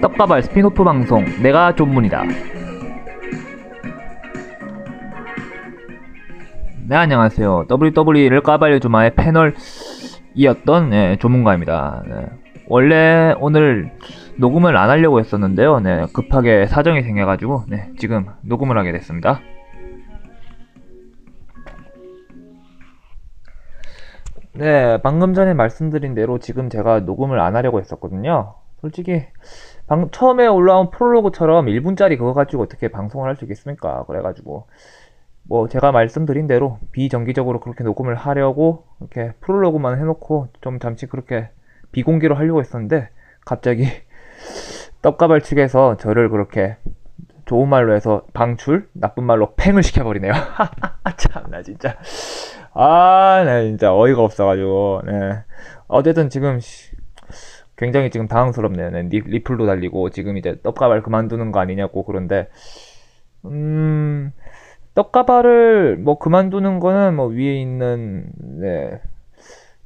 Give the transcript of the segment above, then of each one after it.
떡가발 스피노프 방송 내가 전문이다. 네 안녕하세요. WWE를 까발려 주마의 패널이었던 네, 조문가입니다. 네. 원래 오늘 녹음을 안 하려고 했었는데요. 네, 급하게 사정이 생겨가지고 네, 지금 녹음을 하게 됐습니다. 네, 방금 전에 말씀드린 대로 지금 제가 녹음을 안 하려고 했었거든요. 솔직히 방, 처음에 올라온 프롤로그처럼 1분짜리 그거 가지고 어떻게 방송을 할 수 있겠습니까? 그래가지고 뭐 제가 말씀드린 대로 비정기적으로 그렇게 녹음을 하려고 이렇게 프롤로그만 해놓고 좀 잠시 그렇게 비공개로 하려고 했었는데 갑자기 떡가발 측에서 저를 그렇게 좋은 말로 해서 방출, 나쁜 말로 팽을 시켜버리네요. 참나 진짜. 아, 네, 진짜 어이가 없어가지고, 네. 어쨌든 지금, 굉장히 지금 당황스럽네요. 네, 리, 플도 달리고, 지금 이제 떡가발 그만두는 거 아니냐고 그런데, 음, 떡가발을 뭐 그만두는 거는 뭐 위에 있는, 네,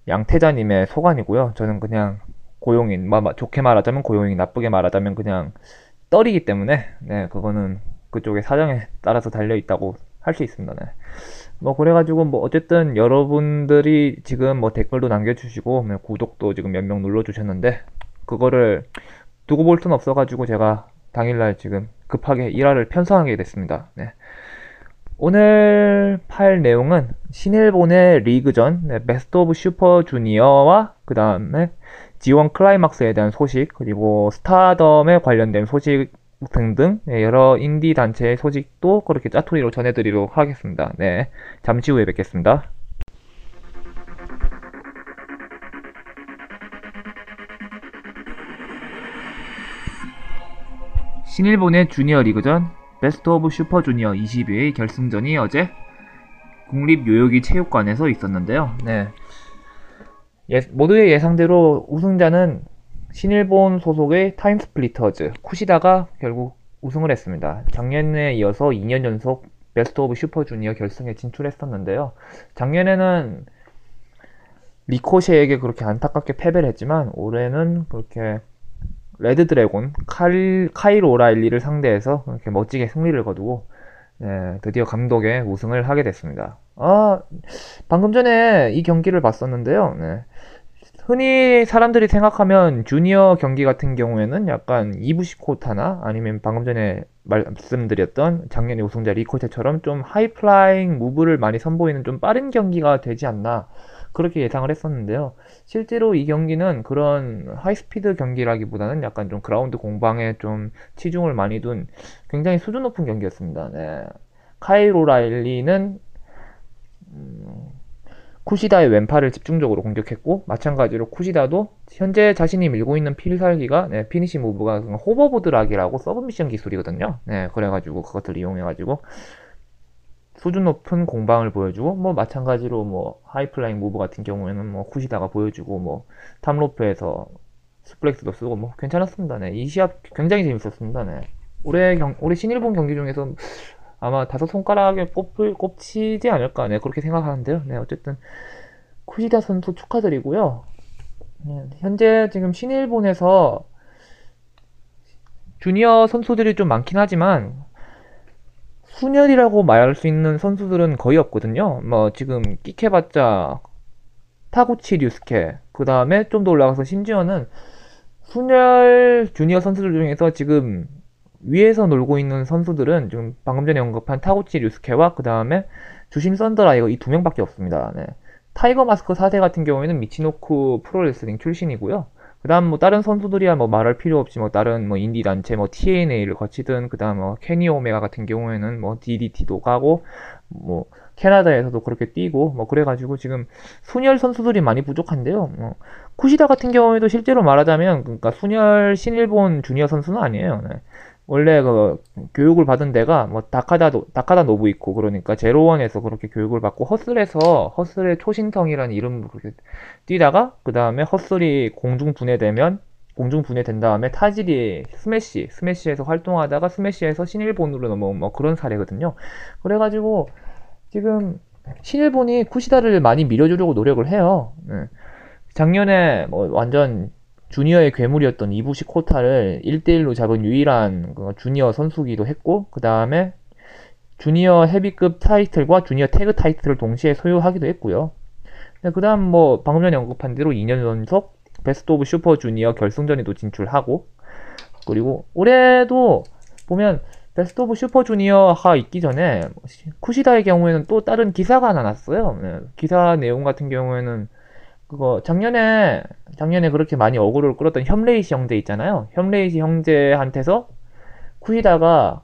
양태자님의 소관이고요. 저는 그냥 고용인, 뭐, 좋게 말하자면 고용인, 나쁘게 말하자면 그냥 떨이기 때문에, 네, 그거는 그쪽의 사정에 따라서 달려 있다고 할 수 있습니다. 네. 뭐 그래가지고 뭐 어쨌든 여러분들이 지금 뭐 댓글도 남겨주시고 뭐 구독도 지금 몇 명 눌러주셨는데 그거를 두고 볼 순 없어가지고 제가 당일날 지금 급하게 1화를 편성하게 됐습니다. 네. 오늘 팔 내용은 신일본의 리그전 네, Best of Super Junior와 그 다음에 지원 클라이막스에 대한 소식 그리고 스타덤에 관련된 소식 등등 네, 여러 인디 단체의 소식도 그렇게 짜투리로 전해드리도록 하겠습니다. 네, 잠시 후에 뵙겠습니다. 신일본의 주니어 리그전 Best of Super Junior 22의 결승전이 어제 국립 요요기 체육관에서 있었는데요. 네. 예, 모두의 예상대로 우승자는 신일본 소속의 Time Splitters 쿠시다가 결국 우승을 했습니다. 작년에 이어서 2년 연속 Best of Super Junior 결승에 진출했었는데요. 작년에는 리코셰에게 그렇게 안타깝게 패배를 했지만 올해는 그렇게 reDRagon 칼, 카일 오라일리를 상대해서 그렇게 멋지게 승리를 거두고 네, 드디어 감격의 우승을 하게 됐습니다. 아, 방금 전에 이 경기를 봤었는데요. 네. 흔히 사람들이 생각하면 주니어 경기 같은 경우에는 약간 이부시 코타나 아니면 방금 전에 말씀드렸던 작년에 우승자 리코셰처럼 좀 high-flying move를 많이 선보이는 좀 빠른 경기가 되지 않나 그렇게 예상을 했었는데요. 실제로 이 경기는 그런 high speed 경기라기보다는 약간 좀 그라운드 공방에 좀 치중을 많이 둔 굉장히 수준 높은 경기였습니다. 네. 카일 오라일리는 음, 쿠시다의 왼팔을 집중적으로 공격했고 마찬가지로 쿠시다도 현재 자신이 밀고 있는 필살기가 네, finish move가 Hoverboard Lock이라고 submission 기술이거든요. 네, 그래가지고 그것을 이용해가지고 수준 높은 공방을 보여주고 뭐 마찬가지로 뭐 high-flying move 같은 경우에는 뭐 쿠시다가 보여주고 뭐 top rope에서 suplex도 쓰고 뭐 괜찮았습니다. 네, 이 시합 굉장히 재밌었습니다. 네. 올해 경, 올해 신일본 경기 중에서 아마 다섯 손가락에 꼽을, 꼽히지 않을까, 네, 그렇게 생각하는데요. 네, 어쨌든, 쿠시다 선수 축하드리고요. 네, 현재 지금 신일본에서 주니어 선수들이 좀 많긴 하지만, 순혈이라고 말할 수 있는 선수들은 거의 없거든요. 뭐, 지금 끽해봤자, 타구치 류스케, 그 다음에 좀 더 올라가서 심지어는 순혈 주니어 선수들 중에서 지금 위에서 놀고 있는 선수들은 지금 방금 전에 언급한 타구치 류스케와 그 다음에 쥬신 썬더라이거 이 두 명밖에 없습니다. 네. 타이거 마스크 4세 같은 경우에는 미치노쿠 프로레슬링 출신이고요. 그 다음 뭐 다른 선수들이야 뭐 말할 필요 없이 뭐 다른 뭐 인디 단체 뭐 TNA를 거치든 그 다음 뭐 케니 오메가 같은 경우에는 뭐 DDT도 가고 뭐 캐나다에서도 그렇게 뛰고 뭐 그래가지고 지금 순혈 선수들이 많이 부족한데요. 뭐 쿠시다 같은 경우에도 실제로 말하자면 그러니까 순혈 신일본 주니어 선수는 아니에요. 네. 원래 그 교육을 받은 데가 뭐 다카다 다카다 노부 있고 그러니까 제로원에서 그렇게 교육을 받고 허슬에서 허슬의 초신성이라는 이름으로 그렇게 뛰다가 그 다음에 허슬이 공중 분해되면 공중 분해된 다음에 타지리 스매시 스매시에서 활동하다가 스매시에서 신일본으로 넘어온 뭐 그런 사례거든요. 그래가지고 지금 신일본이 쿠시다를 많이 밀어주려고 노력을 해요. 네. 작년에 뭐 완전 주니어의 괴물이었던 이부시 코타를 1대1로 잡은 유일한 그 주니어 선수기도 했고 그 다음에 주니어 헤비급 타이틀과 주니어 태그 타이틀을 동시에 소유하기도 했고요. 그 다음 뭐 방금 전에 언급한 대로 2년 연속 베스트 오브 슈퍼 주니어 결승전에도 진출하고 그리고 올해도 보면 베스트 오브 슈퍼 주니어가 있기 전에 쿠시다의 경우에는 또 다른 기사가 하나 났어요. 네, 기사 내용 같은 경우에는 그거 작년에 작년에 그렇게 많이 어그로를 끌었던 혐레이시 형제 있잖아요. 혐레이시 형제한테서 쿠시다가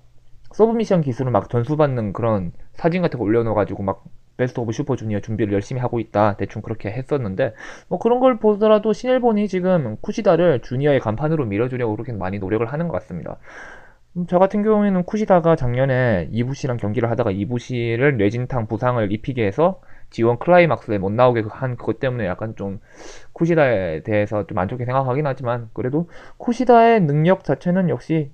submission 기술을 막 전수받는 그런 사진 같은 거 올려놓아가지고 막 베스트 오브 슈퍼 주니어 준비를 열심히 하고 있다. 대충 그렇게 했었는데, 뭐 그런 걸 보더라도 신일본이 지금 쿠시다를 주니어의 간판으로 밀어주려고 그렇게 많이 노력을 하는 것 같습니다. 음, 저 같은 경우에는 쿠시다가 작년에 이부시랑 경기를 하다가 이부시를 뇌진탕 부상을 입히게 해서 G1 클라이막스에 못 나오게 한 그것 때문에 약간 좀 쿠시다에 대해서 좀 안 좋게 생각하긴 하지만 그래도 쿠시다의 능력 자체는 역시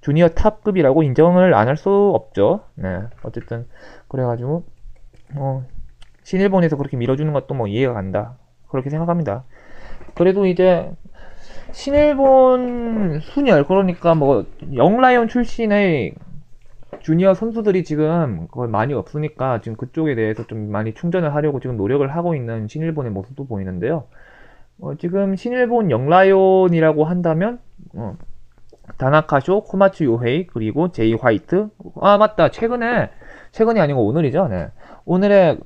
주니어 탑급이라고 인정을 안 할 수 없죠. 네. 어쨌든 그래가지고 뭐 신일본에서 그렇게 밀어주는 것도 뭐 이해가 간다. 그렇게 생각합니다. 그래도 이제 신일본 순열 그러니까 뭐 영라이온 출신의 주니어 선수들이 지금 거의 많이 없으니까 지금 그쪽에 대해서 좀 많이 충전을 하려고 지금 노력을 하고 있는 신일본의 모습도 보이는데요. 어, 지금 신일본 영라이온이라고 한다면 어, 다나카쇼, 코마츠 요헤이 그리고 제이 화이트 아 맞다 최근에 최근이 아니고 오늘이죠. 네. 오늘의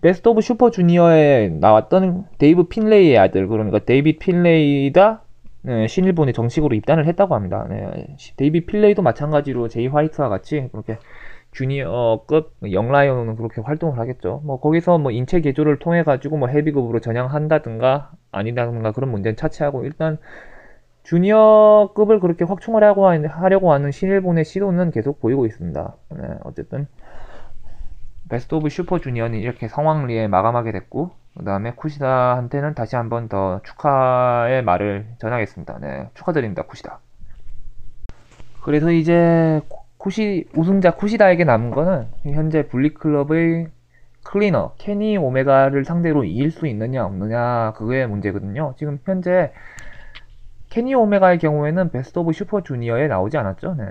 베스트 오브 슈퍼 주니어에 나왔던 데이브 핀레이의 아들 그러니까 데이비 핀레이가 네, 신일본에 정식으로 입단을 했다고 합니다. 네, 데이비 핀레이도 마찬가지로 제이 화이트와 같이 그렇게 주니어급 young lion은 그렇게 활동을 하겠죠. 뭐 거기서 뭐 인체 개조를 통해 가지고 뭐 헤비급으로 전향한다든가 아니다든가 그런 문제는 차치하고 일단 주니어급을 그렇게 확충을 하려고 하는 신일본의 시도는 계속 보이고 있습니다. 네, 어쨌든 베스트 오브 슈퍼 주니어는 이렇게 성황리에 마감하게 됐고 그 다음에 쿠시다한테는 다시 한 번 더 축하의 말을 전하겠습니다. 네, 축하드립니다, 쿠시다. 그래서 이제 쿠시 우승자 쿠시다에게 남은 거는 현재 블리클럽의 클리너 케니 오메가를 상대로 이길 수 있느냐 없느냐 그거의 문제거든요. 지금 현재 케니 오메가의 경우에는 베스트 오브 슈퍼 주니어에 나오지 않았죠. 네.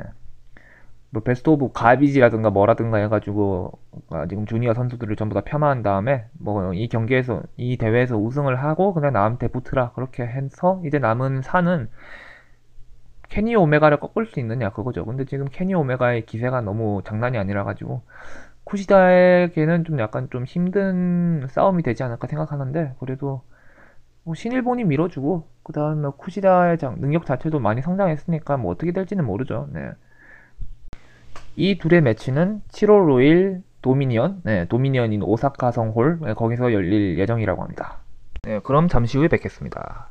뭐 best of garbage라든가 뭐라든가 해가지고 아, 지금 주니어 선수들을 전부 다 폄하한 다음에 뭐 이 경기에서 이 대회에서 우승을 하고 그냥 나한테 붙으라 그렇게 해서 이제 남은 산은 케니 오메가를 꺾을 수 있느냐 그거죠. 근데 지금 케니 오메가의 기세가 너무 장난이 아니라 가지고 쿠시다에게는 좀 약간 좀 힘든 싸움이 되지 않을까 생각하는데 그래도 뭐 신일본이 밀어주고 그 다음에 쿠시다의 능력 자체도 많이 성장했으니까 뭐 어떻게 될지는 모르죠. 네. 이 둘의 매치는 7월 5일 도미니언, 네, 도미니언인 오사카 성 홀 네, 거기서 열릴 예정이라고 합니다. 네, 그럼 잠시 후에 뵙겠습니다.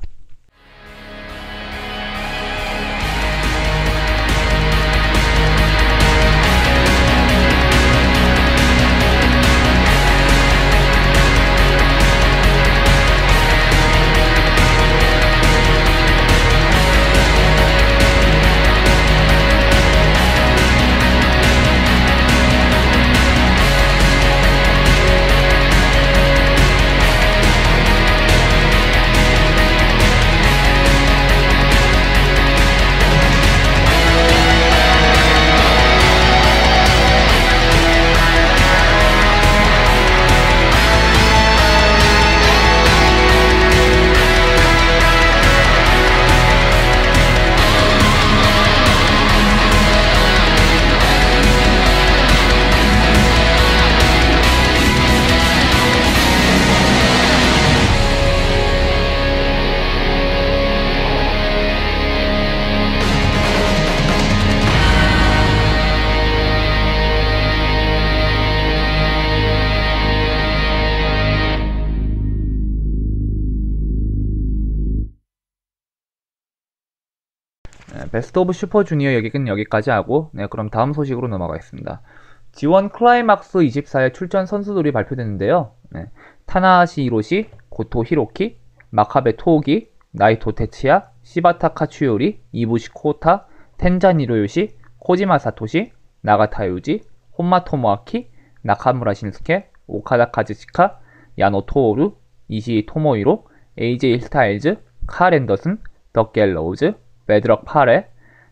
베스트 오브 슈퍼 주니어 얘기는 여기까지 하고 네, 그럼 다음 소식으로 넘어가겠습니다. G1 클라이막스 24의 출전 선수들이 발표됐는데요. 네, 타나하시 히로시, 고토 히로키, 마카베 토오기, 나이토 테츠야, 시바타 카츠요리, 이부시 코타, 텐잔 히로요시, 코지마 사토시, 나가타 유지, 혼마 토모아키, 나카무라 신스케, 오카다 카즈치카, 야노 토오루, 이시이 토모히로, AJ 스타일즈, 칼 앤더슨, 덕 갤로우즈, 배드 럭 파레,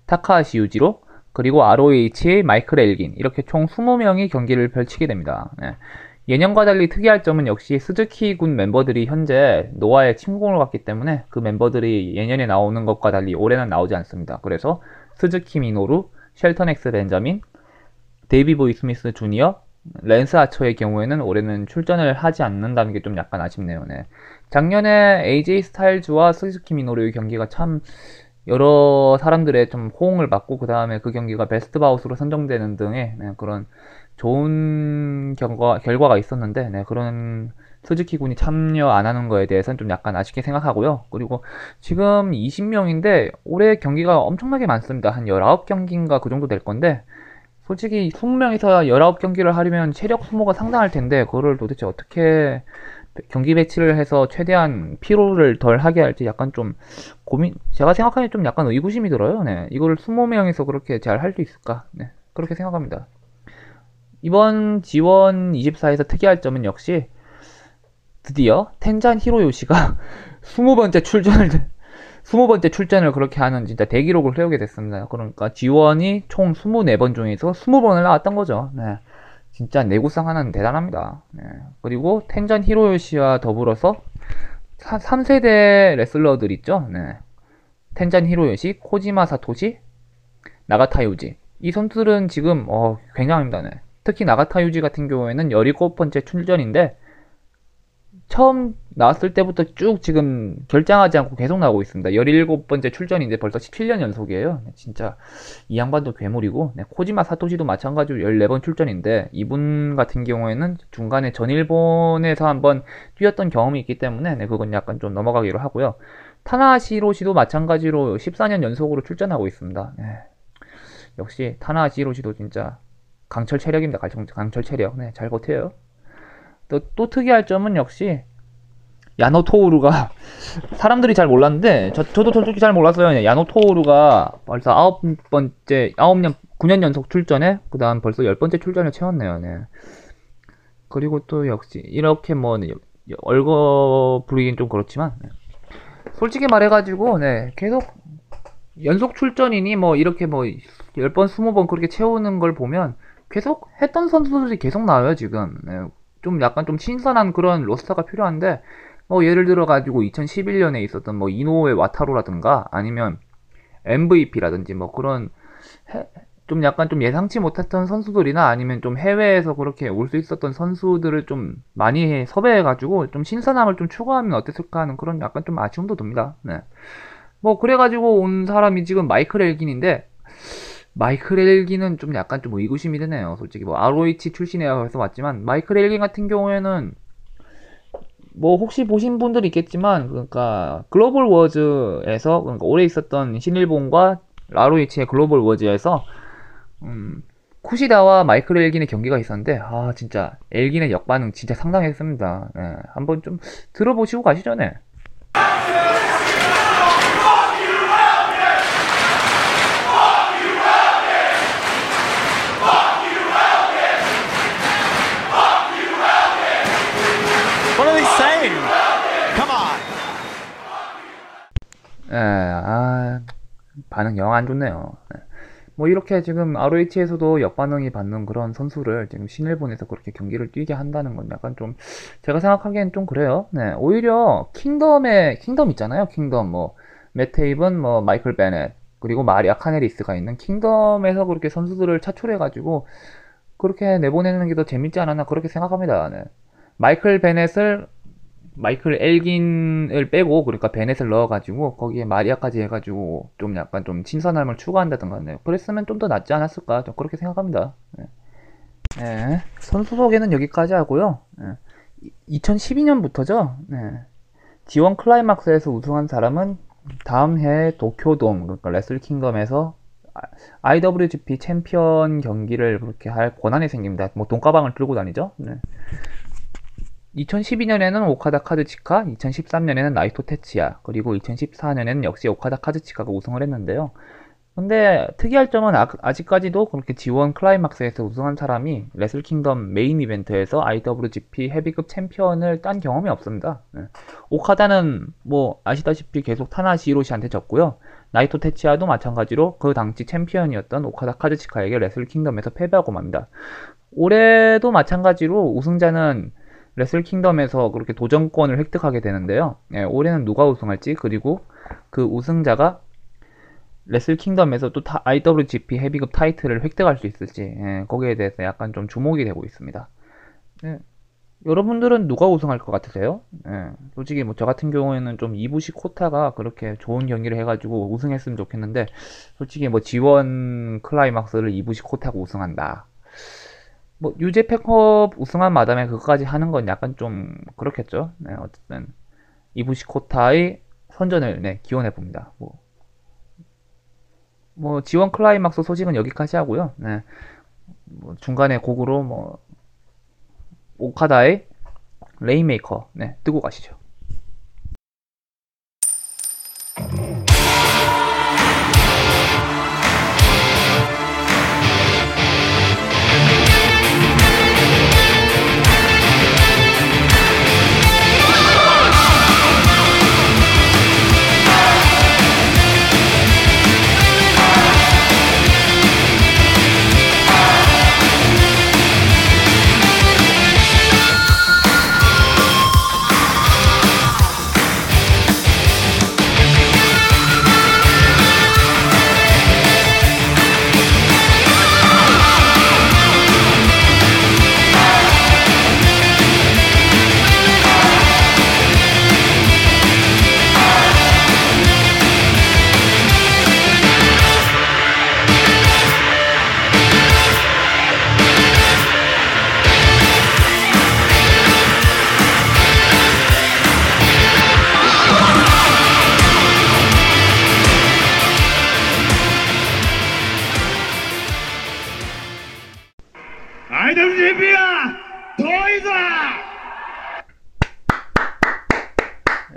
타카하시 유지로, 그리고 ROH 마이클 엘긴 이렇게 총 20명이 경기를 펼치게 됩니다. 네. 예년과 달리 특이할 점은 역시 스즈키 군 멤버들이 현재 노아에 침공을 갔기 때문에 그 멤버들이 예년에 나오는 것과 달리 올해는 나오지 않습니다. 그래서 스즈키 미노루, 쉘턴 엑스 벤자민, 데이비 보이 스미스 주니어, 랜스 아처의 경우에는 올해는 출전을 하지 않는다는 게 좀 약간 아쉽네요. 네. 작년에 AJ 스타일즈와 스즈키 미노루의 경기가 참 여러 사람들의 좀 호응을 받고 그 다음에 그 경기가 best bout로 선정되는 등의 네, 그런 좋은 결과, 결과가 있었는데 네, 그런 스즈키 군이 참여 안 하는 거에 대해서는 좀 약간 아쉽게 생각하고요. 그리고 지금 20명인데 올해 경기가 엄청나게 많습니다. 한 19경기인가 그 정도 될 건데 솔직히 20명에서 19경기를 하려면 체력 소모가 상당할 텐데 그거를 도대체 어떻게 경기 배치를 해서 최대한 피로를 덜 하게 할지 약간 좀 고민 제가 생각하기에 좀 약간 의구심이 들어요. 네. 이거를 20명에서 그렇게 잘 할 수 있을까? 네. 그렇게 생각합니다. 이번 지원 24에서 특이할 점은 역시 드디어 텐잔 히로요시가 20번째 출전을 20번째 출전을 그렇게 하는 진짜 대기록을 세우게 됐습니다. 그러니까 지원이 총 24번 중에서 20번을 나왔던 거죠. 네. 진짜 내구상 하나는 대단합니다. 네. 그리고 텐전 히로요시와 더불어서 3 세대 레슬러들 있죠. 네. 텐전 히로요시, 코지마 사토시, 나가타 유지. 이 선수들은 지금 어, 굉장합니다. 네. 특히 나가타 유지 같은 경우에는 17번째 출전인데 처음 나왔을 때부터 쭉 지금 결장하지 않고 계속 나오고 있습니다. 17번째 출전인데 벌써 17년 연속이에요. 네, 진짜 이 양반도 괴물이고 네, 코지마 사토시도 마찬가지로 14번 출전인데 이분 같은 경우에는 중간에 전일본에서 한번 뛰었던 경험이 있기 때문에 네, 그건 약간 좀 넘어가기로 하고요. 타나시로시도 마찬가지로 14년 연속으로 출전하고 있습니다. 네. 역시 타나시로시도 진짜 강철 체력입니다. 강철 체력. 네, 잘 버텨요. 또, 또 특이할 점은 역시 야노 토우루가 사람들이 잘 몰랐는데 저, 저도 솔직히 잘 몰랐어요. 야노 토우루가 벌써 아홉 번째 아홉 년 9년 연속 출전에 그다음 벌써 열 번째 출전을 채웠네요. 네. 그리고 또 역시 이렇게 뭐 얼거 부르긴 좀 그렇지만 네. 솔직히 말해가지고 네 계속 연속 출전이니 뭐 이렇게 뭐 10번 20번 그렇게 채우는 걸 보면 계속 했던 선수들이 계속 나와요 지금 네. 좀 약간 좀 신선한 그런 로스터가 필요한데 뭐 예를 들어 가지고 2011년에 있었던 뭐 이노우의 와타로라든가 아니면 MVP라든지 뭐 그런 해, 좀 약간 좀 예상치 못했던 선수들이나 아니면 좀 해외에서 그렇게 올 수 있었던 선수들을 좀 많이 섭외해 가지고 좀 신선함을 좀 추구하면 어땠을까 하는 그런 약간 좀 아쉬움도 듭니다. 네. 뭐 그래 가지고 온 사람이 지금 마이클 엘긴인데 마이클 엘기는 좀 약간 좀 의구심이 드네요. 솔직히 뭐 ROH 출신이라고 해서 왔지만 마이클 엘기 같은 경우에는 뭐 혹시 보신 분들 있겠지만 그러니까 글로벌 워즈에서 그러니까 오래 있었던 신일본과 ROH의 글로벌 워즈에서 음, 쿠시다와 마이클 엘긴의 경기가 있었는데 아 진짜 엘긴의 역반응 진짜 상당했습니다. 네, 한번 좀 들어보시고 가시죠, 네. 예, 아, 반응 영 안 좋네요. 예. 뭐 이렇게 지금 ROH에서도 역반응이 받는 그런 선수를 지금 신일본에서 그렇게 경기를 뛰게 한다는 건 약간 좀 제가 생각하기엔 좀 그래요. 네, 오히려 킹덤에 킹덤 있잖아요. 킹덤 뭐 맷 테이븐, 뭐 마이클 베넷 그리고 마리아 카네리스가 있는 킹덤에서 그렇게 선수들을 차출해가지고 그렇게 내보내는 게 더 재밌지 않았나 그렇게 생각합니다. 네. 마이클 베넷을 마이클 엘긴을 빼고 그러니까 베넷을 넣어가지고 거기에 마리아까지 해가지고 좀 약간 좀 신선함을 추구한다던가 네. 그랬으면 좀 더 낫지 않았을까 좀 그렇게 생각합니다. 네. 네. 선수 소개는 여기까지 하고요. 네. 2012년부터죠. 네. 지원 클라이막스에서 우승한 사람은 다음 해 도쿄돔 그러니까 Wrestle Kingdom에서 IWGP 챔피언 경기를 그렇게 할 권한이 생깁니다. 뭐 돈가방을 들고 다니죠. 네. 2012년에는 오카다 카즈치카, 2013년에는 나이토 테츠야, 그리고 2014년에는 역시 오카다 카즈치카가 우승을 했는데요. 근데 특이할 점은 아, 아직까지도 그렇게 지원 클라이막스에서 우승한 사람이 Wrestle Kingdom 메인 이벤트에서 IWGP 헤비급 챔피언을 딴 경험이 없습니다. 네. 오카다는 뭐 아시다시피 계속 타나하시 히로시한테 졌고요. 나이토 테츠야도 마찬가지로 그 당시 챔피언이었던 오카다 카즈치카에게 Wrestle Kingdom에서 패배하고 맙니다. 올해도 마찬가지로 우승자는 레슬 킹덤에서 그렇게 도전권을 획득하게 되는데요. 네, 올해는 누가 우승할지 그리고 그 우승자가 레슬 킹덤에서 또 IWGP 헤비급 타이틀을 획득할 수 있을지 예, 거기에 대해서 약간 좀 주목이 되고 있습니다. 예, 여러분들은 누가 우승할 것 같으세요? 예, 솔직히 뭐 저 같은 경우에는 좀 이부시 코타가 그렇게 좋은 경기를 해가지고 우승했으면 좋겠는데 솔직히 뭐 G1 Climax를 이부시 코타가 우승한다. 뭐 New Japan Cup 우승한 마당에 그것까지 하는 건 약간 좀 그렇겠죠. 네, 어쨌든 이부시 코타의 선전을 네, 기원해 봅니다. 뭐 뭐 G1 Climax 소식은 여기까지 하고요. 네. 뭐 중간에 곡으로 뭐 오카다의 Rainmaker 네, 뜨고 가시죠.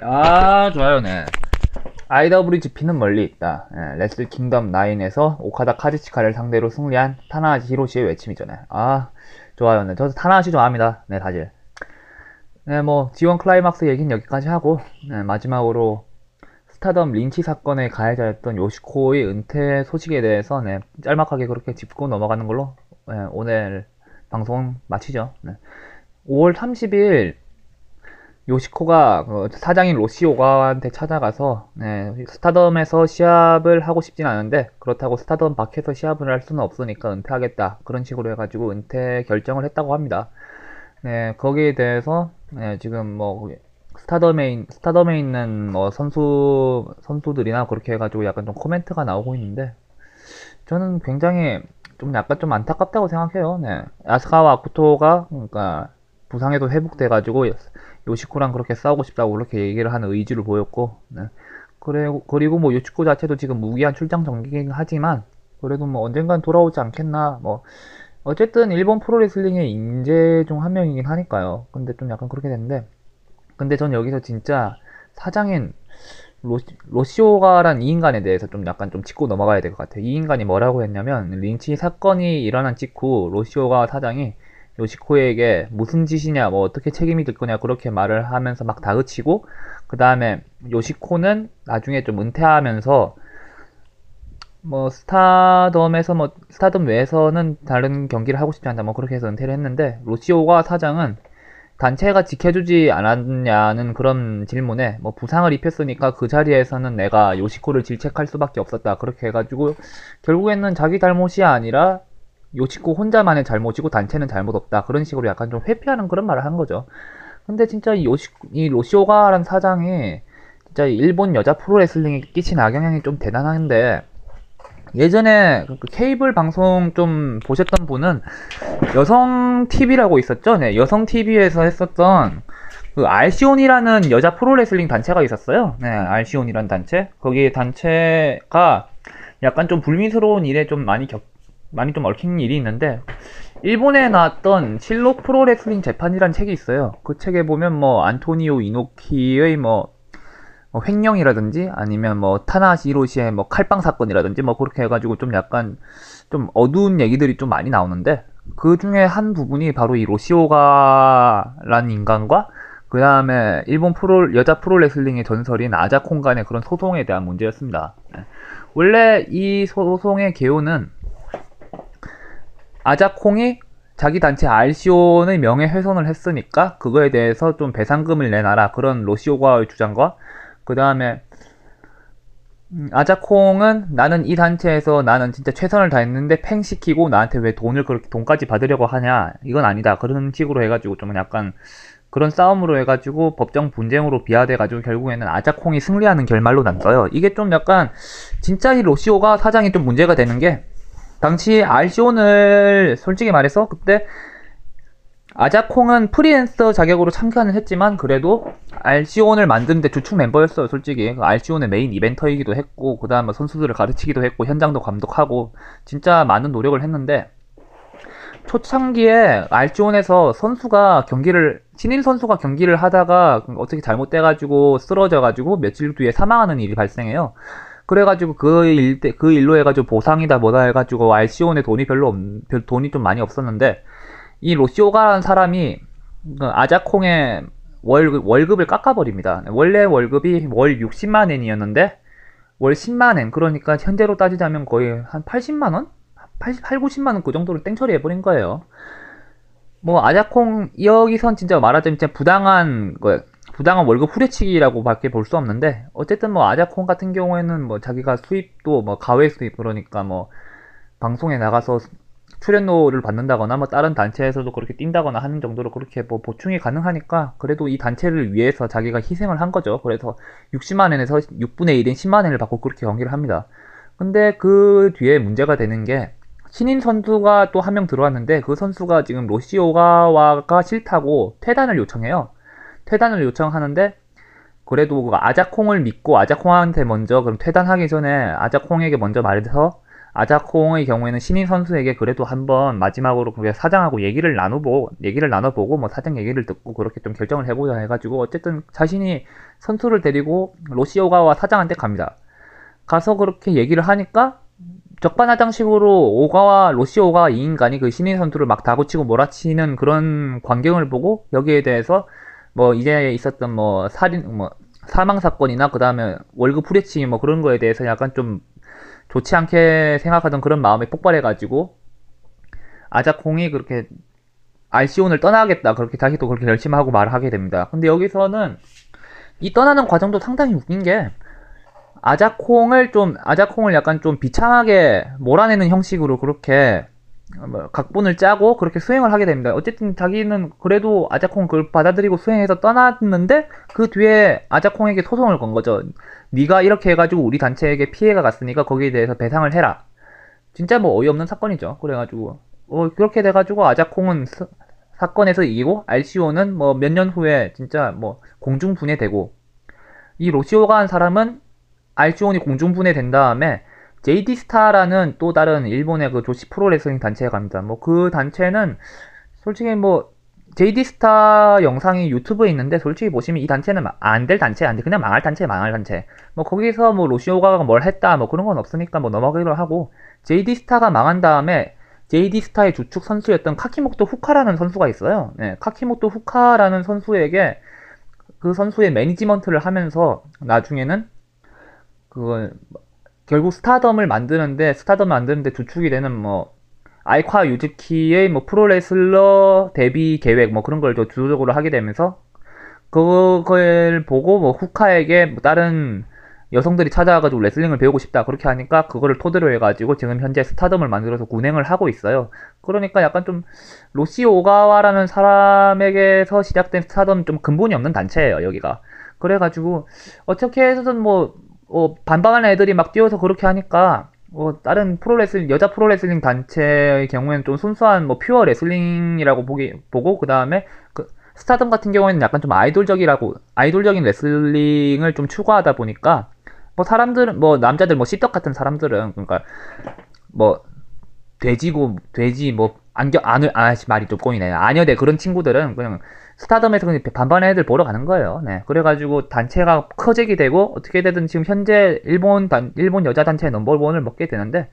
아, 좋아요, 네. IWGP는 멀리 있다. 예, Wrestle Kingdom 9에서 오카다 카즈치카를 상대로 승리한 타나하시 히로시의 외침이잖아요. 아, 좋아요. 네. 저도 타나하시 좋아합니다. 네, 다들. 네, 뭐, G1 Climax 얘기는 여기까지 하고, 네, 마지막으로 스타덤 린치 사건의 가해자였던 요시코의 은퇴 소식에 대해서, 네, 짤막하게 그렇게 짚고 넘어가는 걸로, 네, 오늘 방송 마치죠. 네. 5월 30일, 요시코가 그 사장인 로시오가한테 찾아가서 네, 스타덤에서 시합을 하고 싶진 않은데 그렇다고 스타덤 밖에서 시합을 할 수는 없으니까 은퇴하겠다 그런 식으로 해가지고 은퇴 결정을 했다고 합니다. 네 거기에 대해서 네, 지금 뭐 스타덤에 스타덤에 있는 뭐 선수 선수들이나 그렇게 해가지고 약간 좀 코멘트가 나오고 있는데 저는 굉장히 좀 약간 좀 안타깝다고 생각해요. 네 아스카와 아쿠토가 그러니까 부상에도 회복돼가지고 요시코랑 그렇게 싸우고 싶다고 그렇게 얘기를 하는 의지를 보였고 네. 그래, 그리고 뭐 요시코 자체도 지금 무기한 출장 정기긴 하지만 그래도 뭐 언젠간 돌아오지 않겠나 뭐 어쨌든 일본 프로레슬링의 인재 중 한 명이긴 하니까요 근데 좀 약간 그렇게 됐는데 근데 전 여기서 진짜 사장인 로시, 로시오가란 이 인간에 대해서 좀 약간 좀 짚고 넘어가야 될 것 같아요. 이 인간이 뭐라고 했냐면 린치 사건이 일어난 직후 로시오가 사장이 요시코에게 무슨 짓이냐, 뭐 어떻게 책임이 될 거냐 그렇게 말을 하면서 막 다그치고 그 다음에 요시코는 나중에 좀 은퇴하면서 뭐 스타덤에서 뭐 스타덤 외에서는 다른 경기를 하고 싶지 않다 뭐 그렇게 해서 은퇴를 했는데 로시오가 사장은 단체가 지켜주지 않았냐는 그런 질문에 뭐 부상을 입혔으니까 그 자리에서는 내가 요시코를 질책할 수밖에 없었다 그렇게 해가지고 결국에는 자기 잘못이 아니라 요치코 혼자만의 잘못이고 단체는 잘못 없다. 그런 식으로 약간 좀 회피하는 그런 말을 한 거죠. 근데 진짜 이 요시, 이 로시오가라는 사장이 진짜 일본 여자 프로레슬링에 끼친 악영향이 좀 대단한데, 예전에 그 케이블 방송 좀 보셨던 분은 여성 TV라고 있었죠? 네, 여성 TV에서 했었던 그 알시온이라는 여자 프로레슬링 단체가 있었어요. 네, 알시온이라는 단체. 거기 단체가 약간 좀 불미스러운 일에 좀 많이 겪, 많이 좀 얽힌 일이 있는데 일본에 나왔던 실록 프로레슬링 재판이란 책이 있어요. 그 책에 보면 뭐 안토니오 이노키의 뭐 뭐 횡령이라든지 아니면 뭐 타나하시 히로시의 뭐 칼빵 사건이라든지 뭐 그렇게 해가지고 좀 약간 좀 어두운 얘기들이 좀 많이 나오는데 그 중에 한 부분이 바로 이 로시 오가와라는 인간과 그 다음에 일본 프로 여자 프로레슬링의 전설인 아자콩 간의 그런 소송에 대한 문제였습니다. 네. 원래 이 소송의 개요는 아자콩이 자기 단체 알시온의 명예훼손을 했으니까 그거에 대해서 좀 배상금을 내놔라. 그런 로시오가의 주장과 그 다음에 음, 아자콩은 나는 이 단체에서 나는 진짜 최선을 다했는데 팽 시키고 나한테 왜 돈을 그렇게 돈까지 받으려고 하냐. 이건 아니다. 그런 식으로 해가지고 좀 약간 그런 싸움으로 해가지고 법정 분쟁으로 비화돼가지고 결국에는 아자콩이 승리하는 결말로 났어요. 이게 좀 약간 진짜 이 로시오가 사장이 좀 문제가 되는 게 당시 알시온을 솔직히 말해서 그때 아자콩은 프리랜서 자격으로 참가는 했지만 그래도 알시온을 만드는데 주축 멤버였어요 솔직히 그 알시온의 메인 이벤터이기도 했고 그 다음에 선수들을 가르치기도 했고 현장도 감독하고 진짜 많은 노력을 했는데 초창기에 알지온에서 선수가 경기를 신인 선수가 경기를 하다가 어떻게 잘못돼가지고 쓰러져가지고 며칠 뒤에 사망하는 일이 발생해요. 그래가지고 그 일, 그 일로 해가지고 보상이다 뭐다 해가지고 ARSION에 돈이 별로 없, 별 돈이 좀 많이 없었는데 이 로시 오가와라는 사람이 그 아자콩의 월급, 월급을 깎아버립니다. 원래 월급이 월 60만 엔이었는데 월 10만 엔 그러니까 현재로 따지자면 거의 한 80만 원? 80, 8, 90만 원 그 정도를 땡처리 해버린 거예요. 뭐, 아자콩, 여기선 진짜 말하자면 진짜 부당한, 거, 부당한 월급 후려치기라고 밖에 볼 수 없는데, 어쨌든 뭐, 아자콩 같은 경우에는 뭐, 자기가 수입도 뭐, 가외 수입, 그러니까 뭐, 방송에 나가서 출연료를 받는다거나, 뭐, 다른 단체에서도 그렇게 뛴다거나 하는 정도로 그렇게 뭐, 보충이 가능하니까, 그래도 이 단체를 위해서 자기가 희생을 한 거죠. 그래서 60만 엔에서 6분의 1인 10만 엔을 받고 그렇게 경기를 합니다. 근데 그 뒤에 문제가 되는 게, 신인 선수가 또 한 명 들어왔는데 그 선수가 지금 로시오가와가 싫다고 퇴단을 요청해요. 퇴단을 요청하는데 그래도 그 아자콩을 믿고 아자콩한테 먼저 그럼 퇴단하기 전에 아자콩에게 먼저 말해서 아자콩의 경우에는 신인 선수에게 그래도 한번 마지막으로 사장하고 얘기를 나눠보고 얘기를 나눠보고 뭐 사장 얘기를 듣고 그렇게 좀 결정을 해보자 해가지고 어쨌든 자신이 선수를 데리고 로시오가와 사장한테 갑니다. 가서 그렇게 얘기를 하니까 적반하장식으로 오가와 로시오가 이 인간이 그 신인 선수를 막 다구치고 몰아치는 그런 광경을 보고 여기에 대해서 뭐 이제 있었던 뭐 살인 뭐 사망 사건이나 그 다음에 월급 후려치기 뭐 그런 거에 대해서 약간 좀 좋지 않게 생각하던 그런 마음이 폭발해가지고 아자콩이 그렇게 알시온을 떠나겠다 그렇게 다시 또 그렇게 결심하고 말을 하게 됩니다. 근데 여기서는 이 떠나는 과정도 상당히 웃긴 게 아자콩을 좀 아자콩을 약간 좀 비참하게 몰아내는 형식으로 그렇게 뭐 각본을 짜고 그렇게 수행을 하게 됩니다. 어쨌든 자기는 그래도 아자콩 그걸 받아들이고 수행해서 떠났는데 그 뒤에 아자콩에게 소송을 건 거죠. 네가 이렇게 해가지고 우리 단체에게 피해가 갔으니까 거기에 대해서 배상을 해라. 진짜 뭐 어이없는 사건이죠. 그래가지고 어 그렇게 돼가지고 아자콩은 사, 사건에서 이기고 RCO는 뭐 몇 년 후에 진짜 뭐 공중 분해되고 이 로시오가 한 사람은 알지온이 공중 분해 된 다음에 JD Star라는 또 다른 일본의 그 女子 프로레슬링 단체에 갑니다. 뭐 그 단체는 솔직히 뭐 JD Star 영상이 유튜브에 있는데 솔직히 보시면 이 단체는 안 될 단체 안 돼. 그냥 망할 단체 망할 단체. 뭐 거기서 뭐 로시 오가와가 뭘 했다 뭐 그런 건 없으니까 뭐 넘어가기로 하고 JD Star가 망한 다음에 JD Star의 주축 선수였던 카키모토 후카라는 선수가 있어요. 네, 카키모토 후카라는 선수에게 그 선수의 매니지먼트를 하면서 나중에는 그걸 결국 스타덤을 만드는데 스타덤 만드는데 주축이 되는 뭐 아이카 유즈키의 뭐 프로레슬러 데뷔 계획 뭐 그런 걸 주도적으로 하게 되면서 그걸 보고 뭐 후카에게 뭐 다른 여성들이 찾아와가지고 레슬링을 배우고 싶다 그렇게 하니까 그거를 토대로 해가지고 지금 현재 스타덤을 만들어서 운행을 하고 있어요. 그러니까 약간 좀 로시 오가와라는 사람에게서 시작된 스타덤 좀 근본이 없는 단체예요 여기가. 그래가지고 어떻게 해서든 뭐 어, 반반하는 애들이 막 뛰어서 그렇게 하니까 어, 다른 프로레슬링 여자 프로레슬링 단체의 경우에는 좀 순수한 뭐 pure 레슬링이라고 보기 보고 그 다음에 그 스타덤 같은 경우에는 약간 좀 아이돌적이라고 아이돌적인 레슬링을 좀 추구하다 보니까 뭐 사람들은 뭐 남자들 뭐 씹덕 같은 사람들은 그러니까 뭐 돼지고 돼지 뭐 안경 안여 아 말이 좀 꼬이네. 안여돼 그런 친구들은 그냥 스타덤에서 반반의 애들 보러 가는 거예요. 네. 그래가지고 단체가 커지게 되고 어떻게 되든 지금 현재 일본 단 일본 여자 단체 넘버원을 먹게 되는데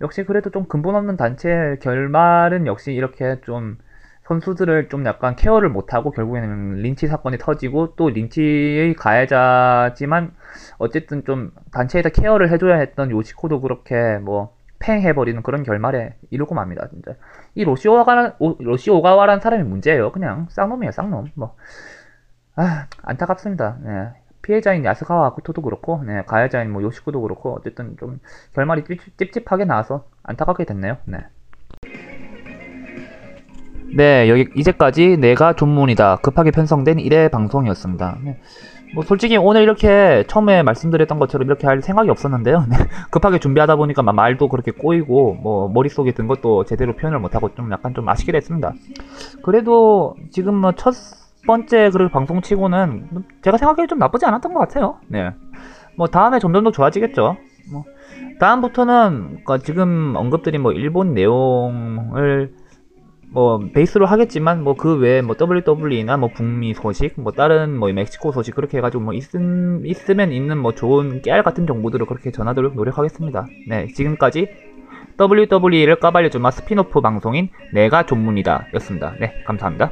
역시 그래도 좀 근본 없는 단체 결말은 역시 이렇게 좀 선수들을 좀 약간 케어를 못하고 결국에는 린치 사건이 터지고 또 린치의 가해자지만 어쨌든 좀 단체에서 케어를 해줘야 했던 요시코도 그렇게 뭐 팽해버리는 그런 결말에 이르고 맙니다 진짜 이 로시 오가와 로시 오가와라는 사람이 문제예요. 그냥 쌍놈이에요 쌍놈. 뭐 아 안타깝습니다. 네. 피해자인 야스카와 아쿠토도 그렇고 네, 가해자인 뭐 요시코도 그렇고 어쨌든 좀 결말이 찝찝, 하게 나와서 안타깝게 됐네요. 네. 네, 여기 이제까지 내가 존문이다. 급하게 편성된 1회 방송이었습니다. 네. 뭐 솔직히 오늘 이렇게 처음에 말씀드렸던 것처럼 이렇게 할 생각이 없었는데요. 네. 급하게 준비하다 보니까 말도 그렇게 꼬이고 뭐 머릿속에 든 것도 제대로 표현을 못하고 좀 약간 좀 아쉽게 됐습니다. 그래도 지금 뭐 첫 번째 그 방송 치고는 제가 생각해도 좀 나쁘지 않았던 것 같아요. 네. 뭐 다음에 점점 더 좋아지겠죠. 뭐 다음부터는 그러니까 지금 언급드린 뭐 일본 내용을 뭐 베이스로 하겠지만 뭐 그 외에 뭐 WWE나 뭐 북미 소식 뭐 다른 뭐 멕시코 소식 그렇게 해가지고 뭐 있음, 있으면 있는 뭐 좋은 깨알 같은 정보들을 그렇게 전하도록 노력하겠습니다. 네 지금까지 WWE를 까발려주마 스피노프 방송인 내가 전문이다 였습니다. 네 감사합니다.